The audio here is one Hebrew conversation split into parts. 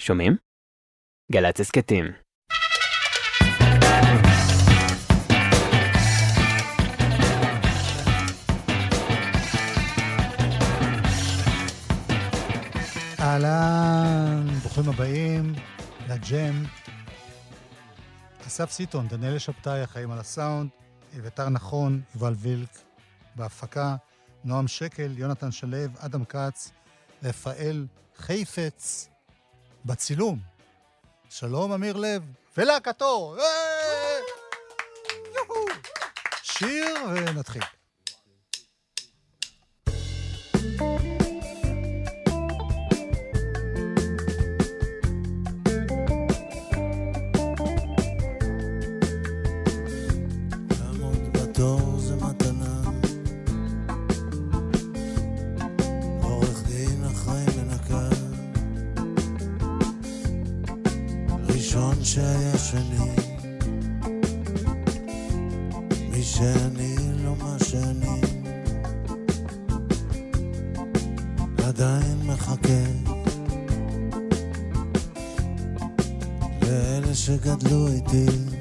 שומעים? גל"צ הסכתים. אהלן, ברוכים הבאים לג'ם. אסף סיטון, דניאל שבתאי, החיים על הסאונד, אביתר נכון, יובל וילק בהפקה, נועם שקל, יונתן שלו, אדם כץ, רפאל חייפץ בצילום. שלום אמיר לב, ולהקתו! אה! שיר ונתחיל. ראשון שהיה שני. מי שאני לא מה שאני. עדיין מחכה. לאלה שגדלו איתי.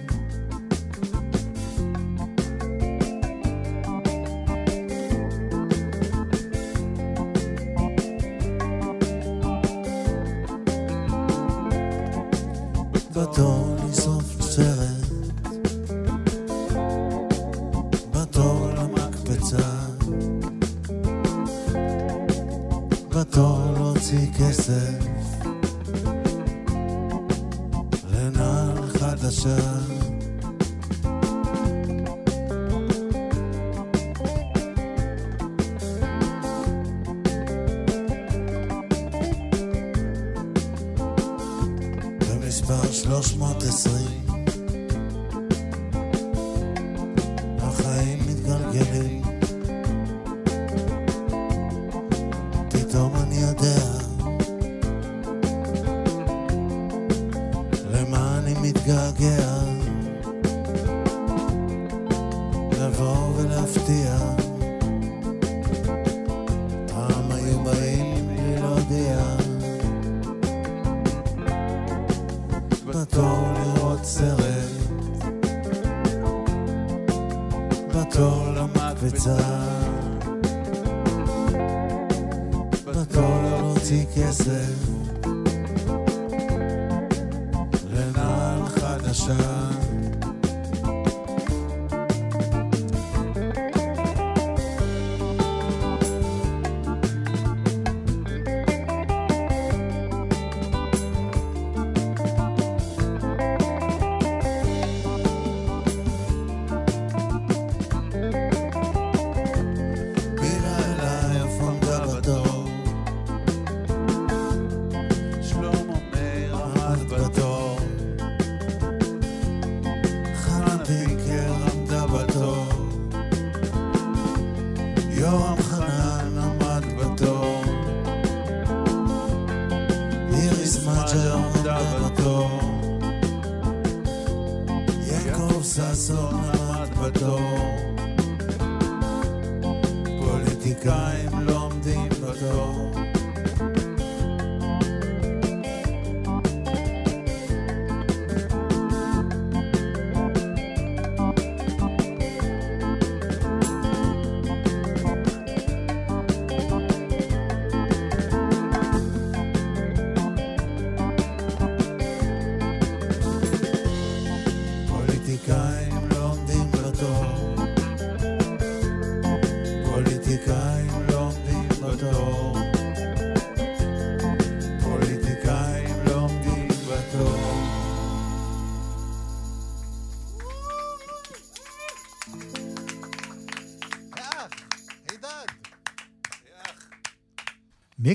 320 החיים מתגלגלים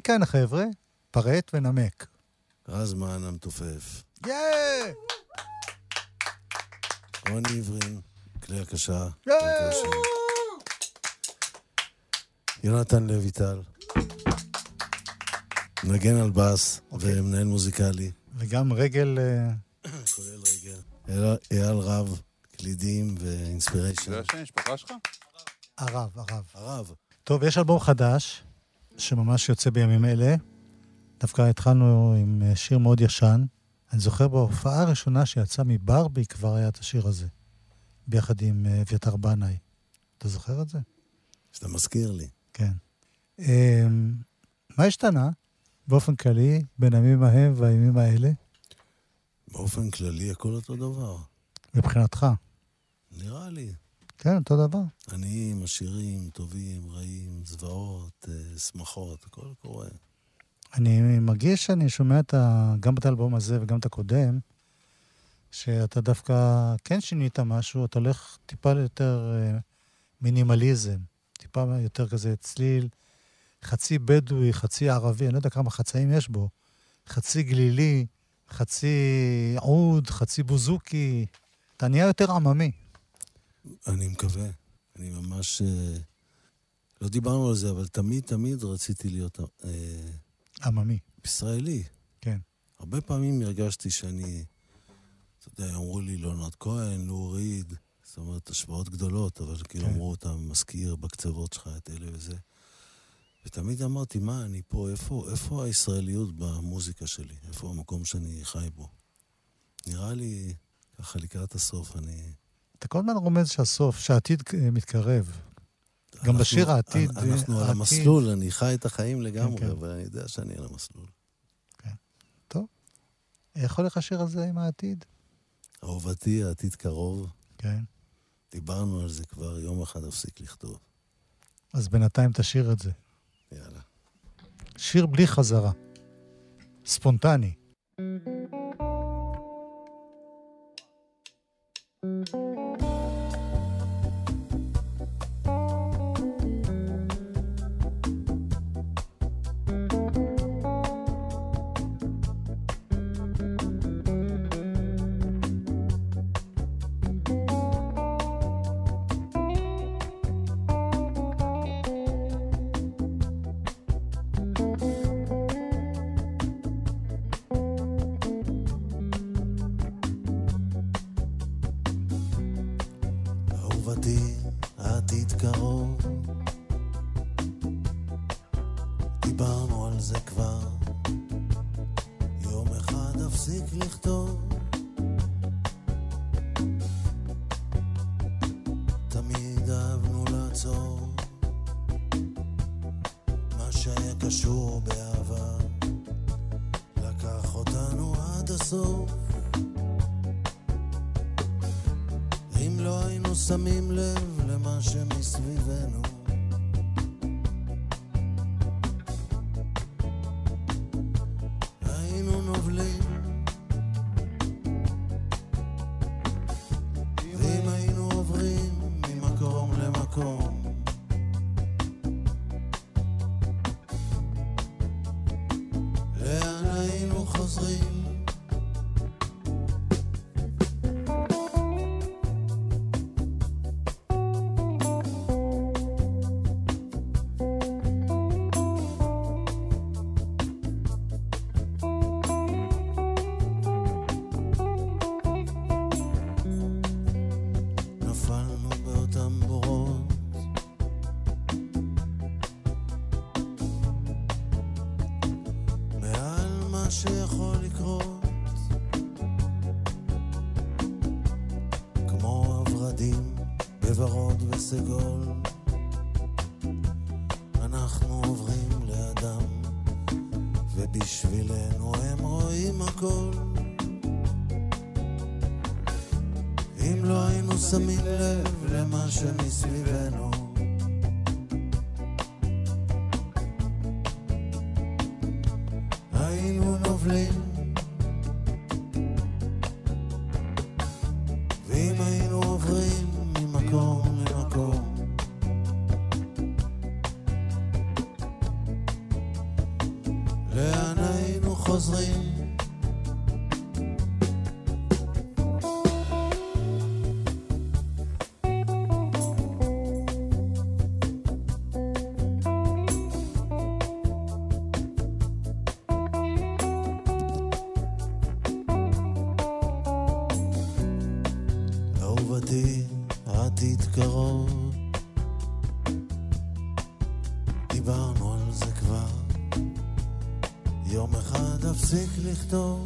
מי כאן, חבר'ה? פרט ונמק. רזמן המתופף. יא! רוני עברין, כלי הקשה. יא! פרקשן. יונתן לויטל. מנגן על בס אוקיי. ומנהל מוזיקלי. וגם רגל... אה, כולל רגל. אייל- אייל רב, קלידים ואינספיריישן. זה השם המשפחה שלך? הרב, הרב. הרב. טוב, יש אלבום חדש, שממש יוצא בימים אלה. דווקא התחלנו עם אה, שיר מאוד ישן. אני זוכר בהופעה הראשונה שיצאה מברבי כבר היה את השיר הזה, ביחד עם אה, אביתר בנאי. אתה זוכר את זה? שאתה מזכיר לי. כן. אמ, מה השתנה באופן כללי בין הימים ההם והימים האלה, באופן כללי הכל אותו דבר. מבחינתך? נראה לי. כן, אותו דבר. עניים, עשירים, טובים, רעים, זוועות, אה, שמחות, הכל קורה. אני מרגיש שאני שומע את ה... גם את האלבום הזה וגם את הקודם, שאתה דווקא כן שינית משהו, אתה הולך טיפה יותר אה, מינימליזם, טיפה יותר כזה צליל, חצי בדואי, חצי ערבי, אני לא יודע כמה חצאים יש בו, חצי גלילי, חצי עוד, חצי בוזוקי. אתה נהיה יותר עממי. אני מקווה. אני ממש... אה, לא דיברנו על זה, אבל תמיד תמיד רציתי להיות אה, עממי, ישראלי. כן. הרבה פעמים הרגשתי שאני, אתה יודע, אמרו לי לונרד כהן, לו ריד, זאת אומרת, השוואות גדולות, אבל כאילו כן. אמרו, אתה מזכיר בקצוות שלך את אלה וזה. ותמיד אמרתי, מה, אני פה, איפה, איפה הישראליות במוזיקה שלי? איפה המקום שאני חי בו? נראה לי, ככה לקראת הסוף, אני... אתה כל הזמן רומז שהסוף, שהעתיד אה, מתקרב. גם בשיר העתיד, אנחנו על העתיד- המסלול, אני חי את החיים לגמרי, כן. אבל אני יודע שאני על המסלול. איך הולך השיר הזה עם העתיד? אהובתי, העתיד קרוב, כן. דיברנו על זה כבר, יום אחד אפסיק לכתוב. אז בינתיים תשאיר את זה. יאללה. שיר בלי חזרה. ספונטני. אהובתי, העתיד קרוב. דיברנו על זה כבר. وخصغين lovely desierto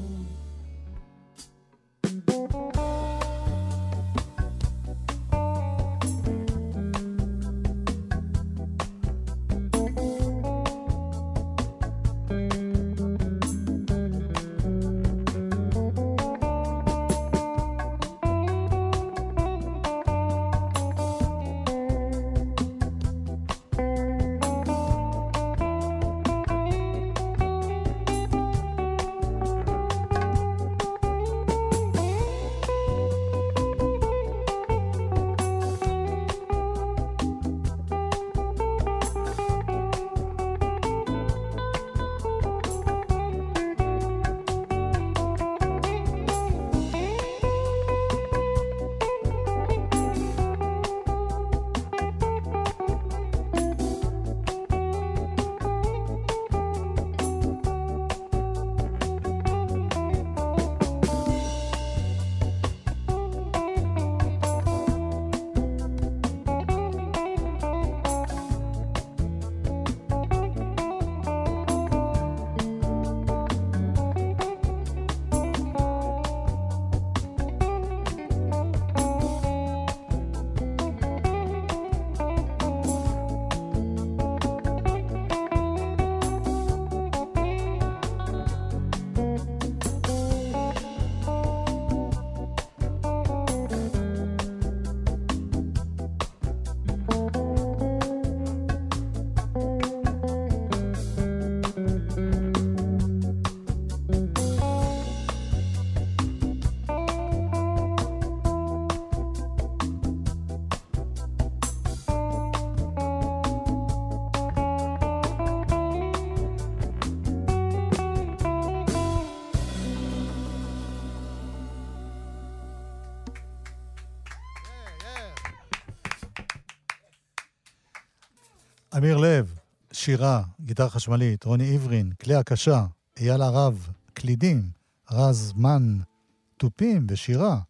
אמיר לב, שירה, גיטרה חשמלית, רוני עברין, כלי הקשה, אייל הרב, קלידים, רז מן, תופים ושירה,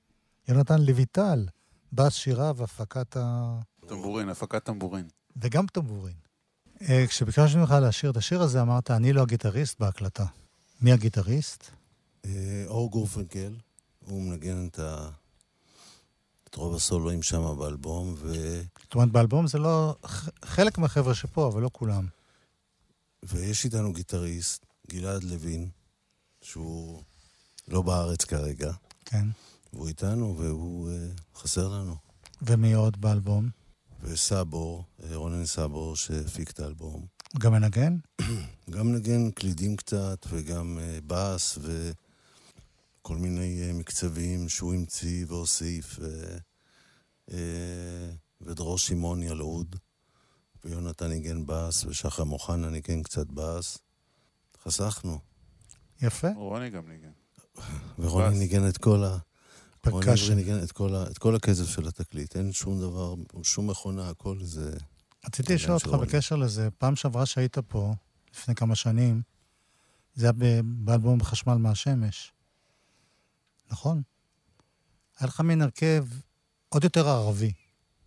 יונתן לויטל, בס שירה והפקת ה... טמבורין, הפקת טמבורין. וגם טמבורין. אה, כשביקשנו ממך לשיר את השיר הזה, אמרת, אני לא הגיטריסט בהקלטה. מי הגיטריסט? אה, אור גורפנקל, הוא מנגן את, ה... את רוב הסולואים שם באלבום, ו... זאת אומרת, באלבום זה לא... חלק מהחבר'ה שפה, אבל לא כולם. ויש איתנו גיטריסט, גלעד לוין, שהוא לא בארץ כרגע, כן. והוא איתנו והוא uh, חסר לנו. ומי עוד באלבום? וסאבור, אה, רונן סאבור, שהפיק את האלבום. גם מנגן? גם נגן קלידים קצת, וגם uh, בס, וכל מיני אה, מקצבים שהוא המציא והוסיף, ו... אה, ודרור שמעוני על אוד, ויונתן ניגן בס, ושחר מוחנה ניגן קצת בס. חסכנו. יפה. רוני גם ניגן. ורוני בס. ניגן את כל ה... רוני percussion. ניגן את כל, ה... את כל הקצב של התקליט. אין שום דבר, שום מכונה, הכל זה... רציתי לשאול אותך רוני. בקשר לזה, פעם שעברה שהיית פה, לפני כמה שנים, זה היה באלבום חשמל מהשמש, נכון? היה לך מין הרכב עוד יותר ערבי.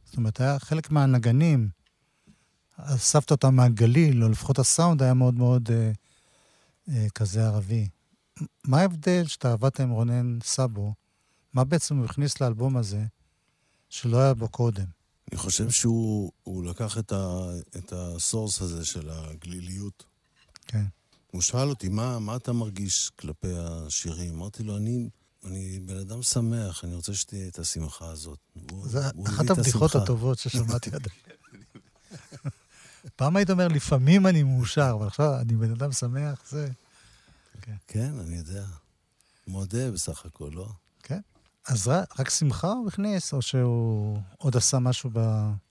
זאת אומרת, היה חלק מהנגנים, אספת אותם מהגליל, או לפחות הסאונד היה מאוד מאוד אה, אה, כזה ערבי. מה ההבדל שאתה עבדת עם רונן סאבו? מה בעצם הוא הכניס לאלבום הזה שלא היה בו קודם? אני חושב שהוא הוא לקח את, ה... את הסורס הזה של הגליליות. כן. הוא שאל אותי, מה, מה אתה מרגיש כלפי השירים? אמרתי לו, אני, אני בן אדם שמח, אני רוצה שתהיה את השמחה הזאת. הוא אחת הבדיחות. הטובות ששמעתי עד. פעם היית אומר, לפעמים אני מאושר, אבל עכשיו אני בן אדם שמח, זה... כן, אני יודע. מודה בסך הכל, לא? אז רק, שמחה הוא הכניס, או שהוא עוד עשה משהו ב...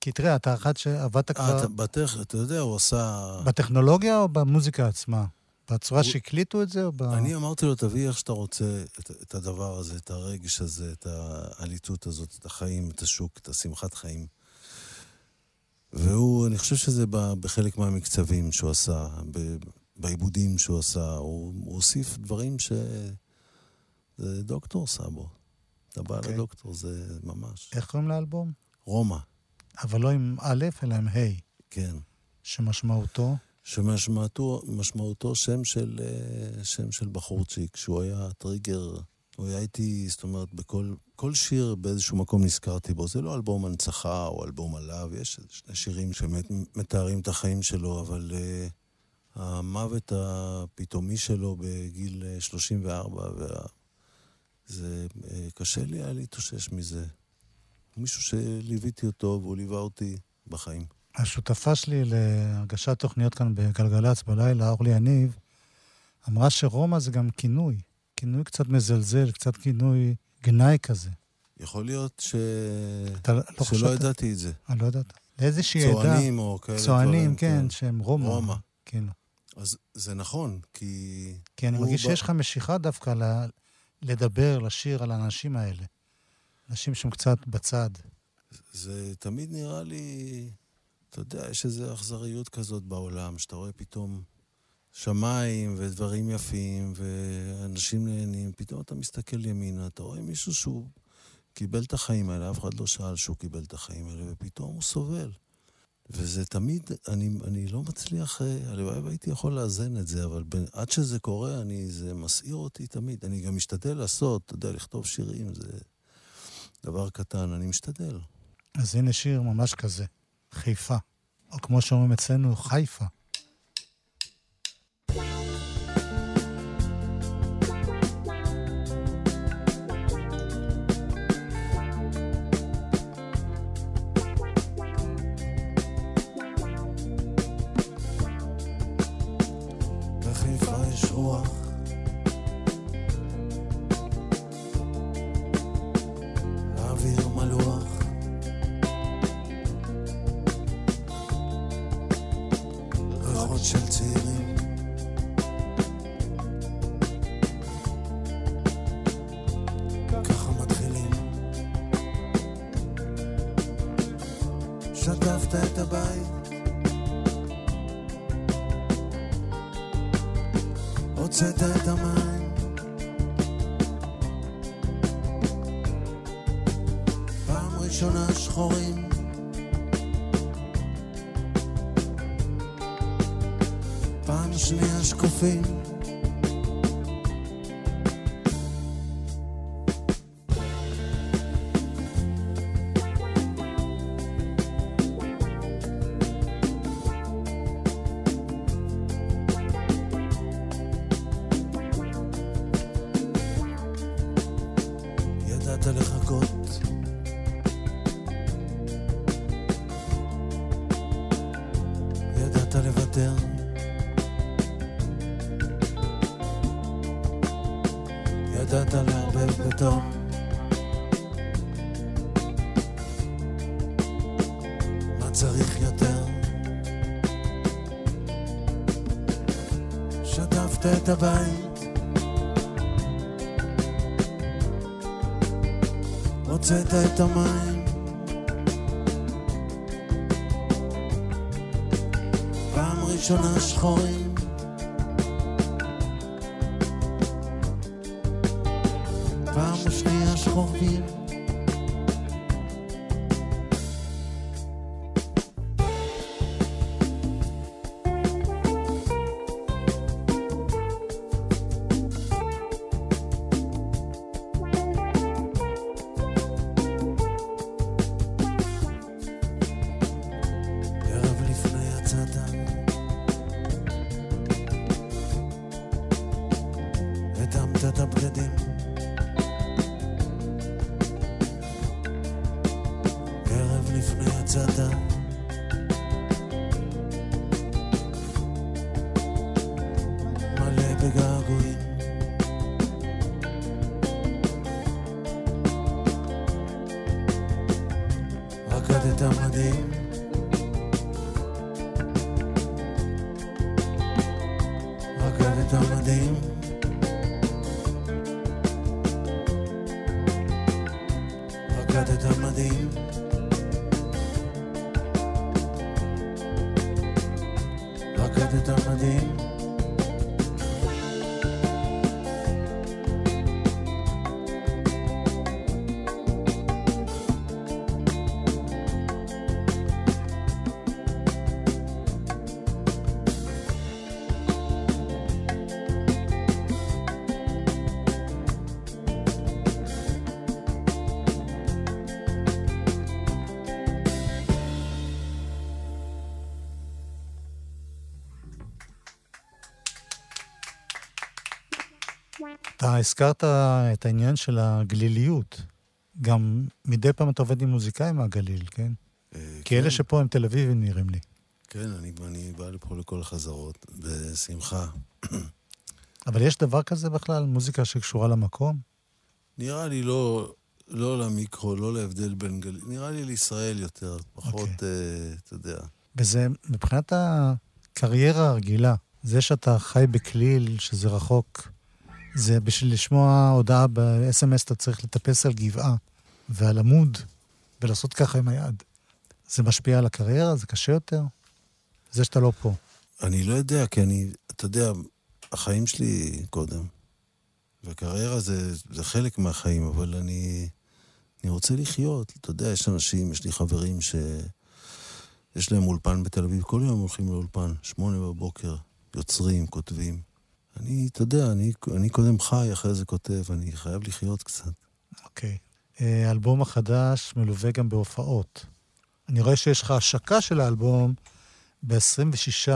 כי תראה, אתה אחד שעבדת אה, כבר בטח, אתה יודע, הוא עשה... בטכנולוגיה או במוזיקה עצמה? בצורה הוא- שהקליטו את זה, או ב... אני אמרתי לו, תביא איך שאתה רוצה את, את הדבר הזה, את הרגש הזה, את העליתות הזאת, את החיים, את השוק, את השמחת חיים. והוא, אני חושב שזה ב- בחלק מהמקצבים שהוא עשה, בעיבודים שהוא עשה, הוא, הוא הוסיף דברים ש... זה דוקטור סאבו. אתה בא אוקיי. לדוקטור, זה ממש. איך קוראים לאלבום? רומא, אבל לא עם א', אלא עם ה', כן. שמשמעותו, שמשמעותו משמעותו שם של, אה, שם של בחורצ'יק, שהוא היה טריגר, הוא היה איתי, זאת אומרת, בכל כל שיר באיזשהו מקום נזכרתי בו. זה לא אלבום הנצחה או אלבום עליו, יש שני שירים שבאמת מתארים את החיים שלו, אבל uh, המוות הפתאומי שלו בגיל 34, וה... זה uh, קשה לי היה להתאושש מזה. מישהו שליוויתי אותו והוא ליווה אותי בחיים. השותפה שלי להגשת תוכניות כאן בגלגלצ בלילה, אורלי יניב, אמרה שרומא זה גם כינוי. כינוי קצת מזלזל, קצת כינוי גנאי כזה. יכול להיות ש... אתה לא שלא חשבת? ידעתי את זה. אני לא יודעת. לאיזושהי עדה... צוענים או כאלה צוענים, דברים, כן, שהם רומא. רומא. כן. אז זה נכון, כי... כי אני מרגיש ב- שיש לך משיכה דווקא ל... לדבר, לשיר על האנשים האלה. אנשים שהם קצת בצד. זה תמיד נראה לי, אתה יודע, יש איזו אכזריות כזאת בעולם, שאתה רואה פתאום שמיים ודברים יפים, ואנשים נהנים, פתאום אתה מסתכל ימינה, אתה רואה מישהו שהוא קיבל את החיים האלה, אף אחד לא שאל שהוא קיבל את החיים האלה, ופתאום הוא סובל. וזה תמיד, אני, אני לא מצליח, אה, הלוואי והייתי יכול לאזן את זה, אבל בין, עד שזה קורה, אני, זה מסעיר אותי תמיד. אני גם משתדל לעשות, אתה יודע, לכתוב שירים, זה דבר קטן, אני משתדל. אז הנה שיר ממש כזה, חיפה. או כמו שאומרים אצלנו, חיפה. פעם שנייה שקופים שנייה הזכרת את העניין של הגליליות. גם מדי פעם אתה עובד עם מוזיקאים מהגליל, כן? אה, כי אלה שפה הם תל אביבים נראים לי. כן, אני, אני בא לפה לכל החזרות, בשמחה. אבל יש דבר כזה בכלל, מוזיקה שקשורה למקום? נראה לי לא, לא למיקרו, לא להבדל בין גליל, נראה לי לישראל יותר, פחות, okay. אוקיי. uh, אתה יודע. וזה, מבחינת הקריירה הרגילה, זה שאתה חי בכליל, שזה רחוק, זה בשביל לשמוע הודעה ב-SMS אתה צריך לטפס על גבעה ועל עמוד ולעשות ככה עם היד. זה משפיע על הקריירה? זה קשה יותר? זה שאתה לא פה. אני לא יודע, כי אני, אתה יודע, החיים שלי קודם, והקריירה זה, זה חלק מהחיים, אבל אני, אני רוצה לחיות. אתה יודע, יש אנשים, יש לי חברים שיש להם אולפן בתל אביב, כל יום הולכים לאולפן, שמונה בבוקר, יוצרים, כותבים. אני, אתה יודע, אני, אני קודם חי, אחרי זה כותב, אני חייב לחיות קצת. אוקיי. אוקיי. האלבום החדש מלווה גם בהופעות. אני רואה שיש לך השקה של האלבום ב-26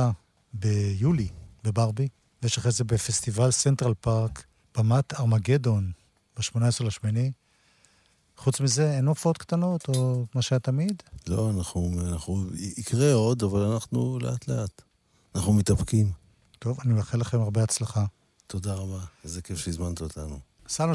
ביולי בברבי, ויש אחרי זה בפסטיבל סנטרל פארק, במת ארמגדון, ב-18 לשמיני. חוץ מזה, אין הופעות קטנות, או מה שהיה תמיד? לא, אנחנו, אנחנו, יקרה עוד, אבל אנחנו לאט-לאט. אנחנו מתאפקים. טוב, אני מאחל לכם הרבה הצלחה. תודה רבה, איזה כיף שהזמנת אותנו. סנו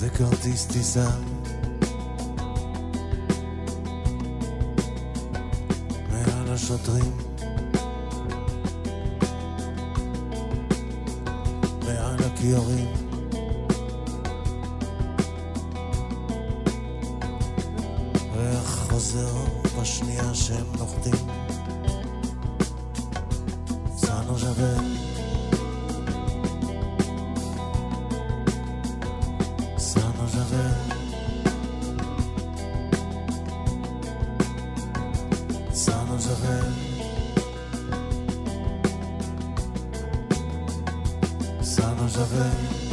The contest is out. já vem.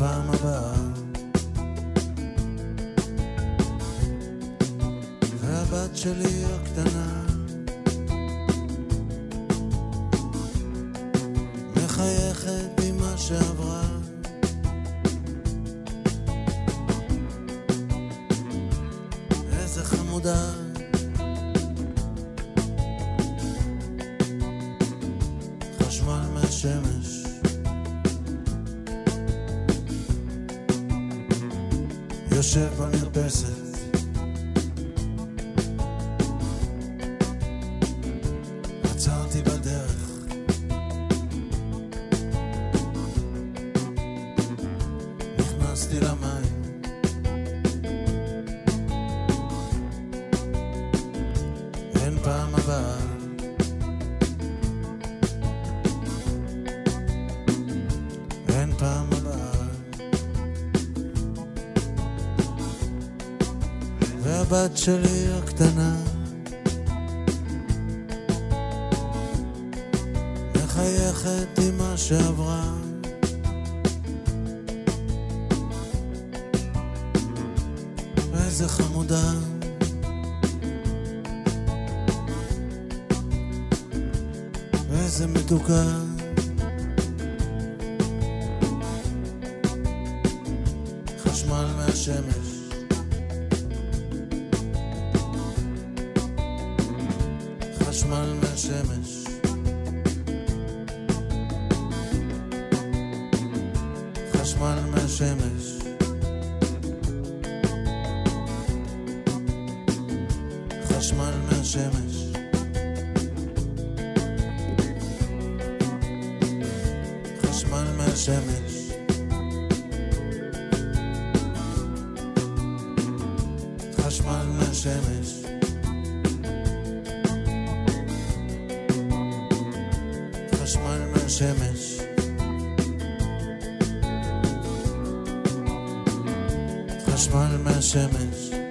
בפעם הבאה. והבת שלי הקטנה הבת שלי הקטנה. מחייכת עם מה שעברה. איזה חמודה. איזה מתוקה. חשמל מהשמש. חשמל מהשמש. חשמל מהשמש.